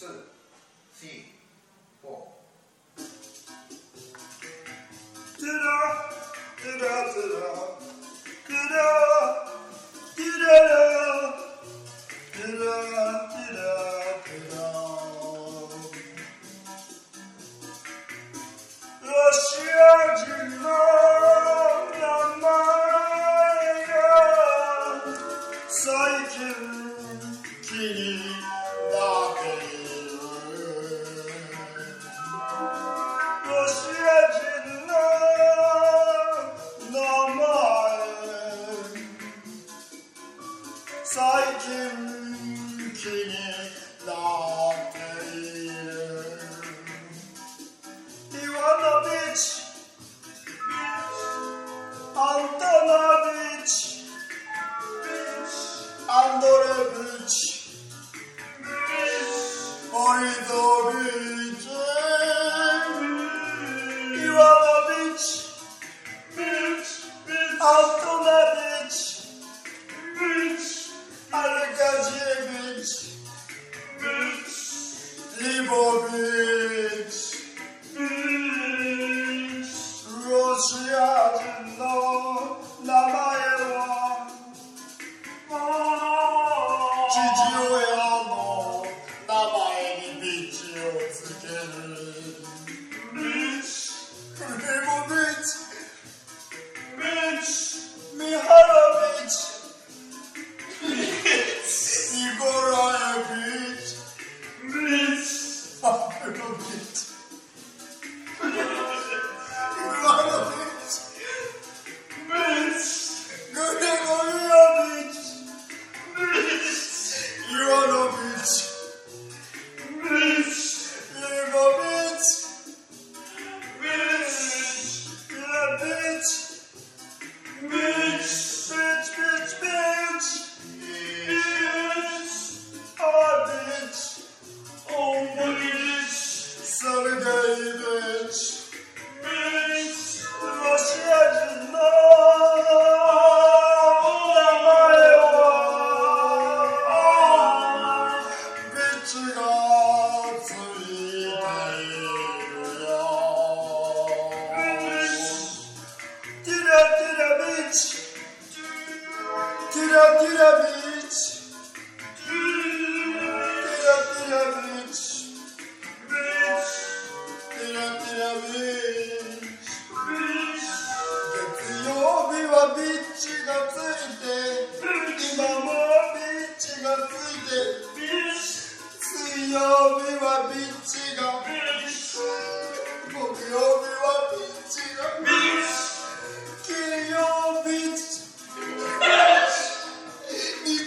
two, three, four. Da-da, da-da, da-da, da-da, da-da. Bitch!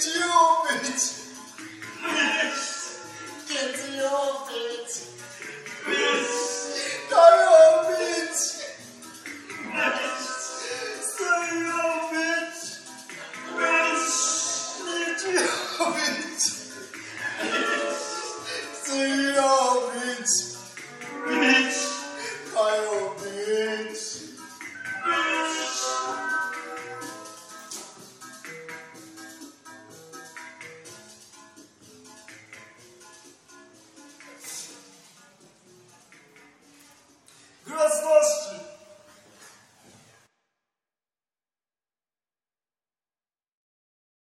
it, you open it. your you open it. Can you open it? Say you open it. Get you open it.